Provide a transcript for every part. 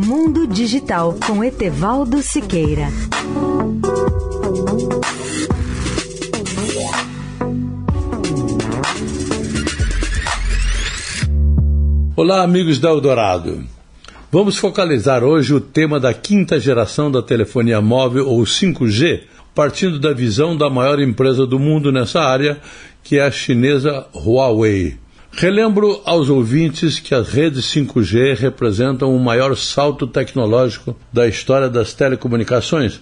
Mundo Digital com Etevaldo Siqueira. Olá, amigos da Eldorado. Vamos focalizar hoje o tema da quinta geração da telefonia móvel ou 5G, partindo da visão da maior empresa do mundo nessa área, que é a chinesa Huawei. Relembro aos ouvintes que as redes 5G representam o maior salto tecnológico da história das telecomunicações,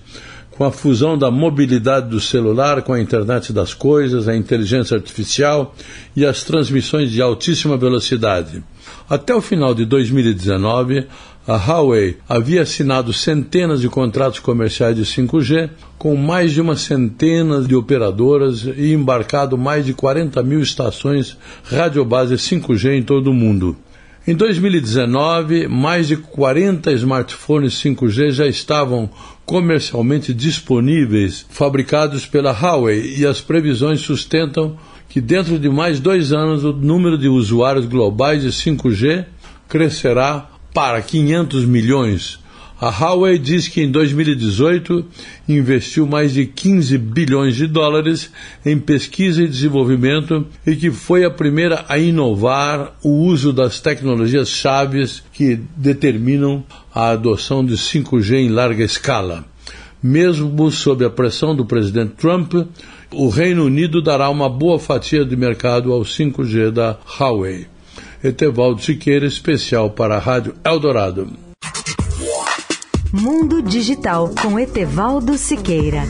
com a fusão da mobilidade do celular com a internet das coisas, a inteligência artificial e as transmissões de altíssima velocidade. Até o final de 2019, a Huawei havia assinado centenas de contratos comerciais de 5G com mais de uma centena de operadoras e embarcado mais de 40 mil estações radiobase 5G em todo o mundo. Em 2019, mais de 40 smartphones 5G já estavam comercialmente disponíveis, fabricados pela Huawei, e as previsões sustentam que dentro de mais dois anos o número de usuários globais de 5G crescerá para 500 milhões. A Huawei diz que em 2018 investiu mais de 15 bilhões de dólares em pesquisa e desenvolvimento e que foi a primeira a inovar o uso das tecnologias chaves que determinam a adoção de 5G em larga escala. Mesmo sob a pressão do presidente Trump, o Reino Unido dará uma boa fatia de mercado ao 5G da Huawei. Etevaldo Siqueira, especial para a Rádio Eldorado. Mundo Digital com Etevaldo Siqueira.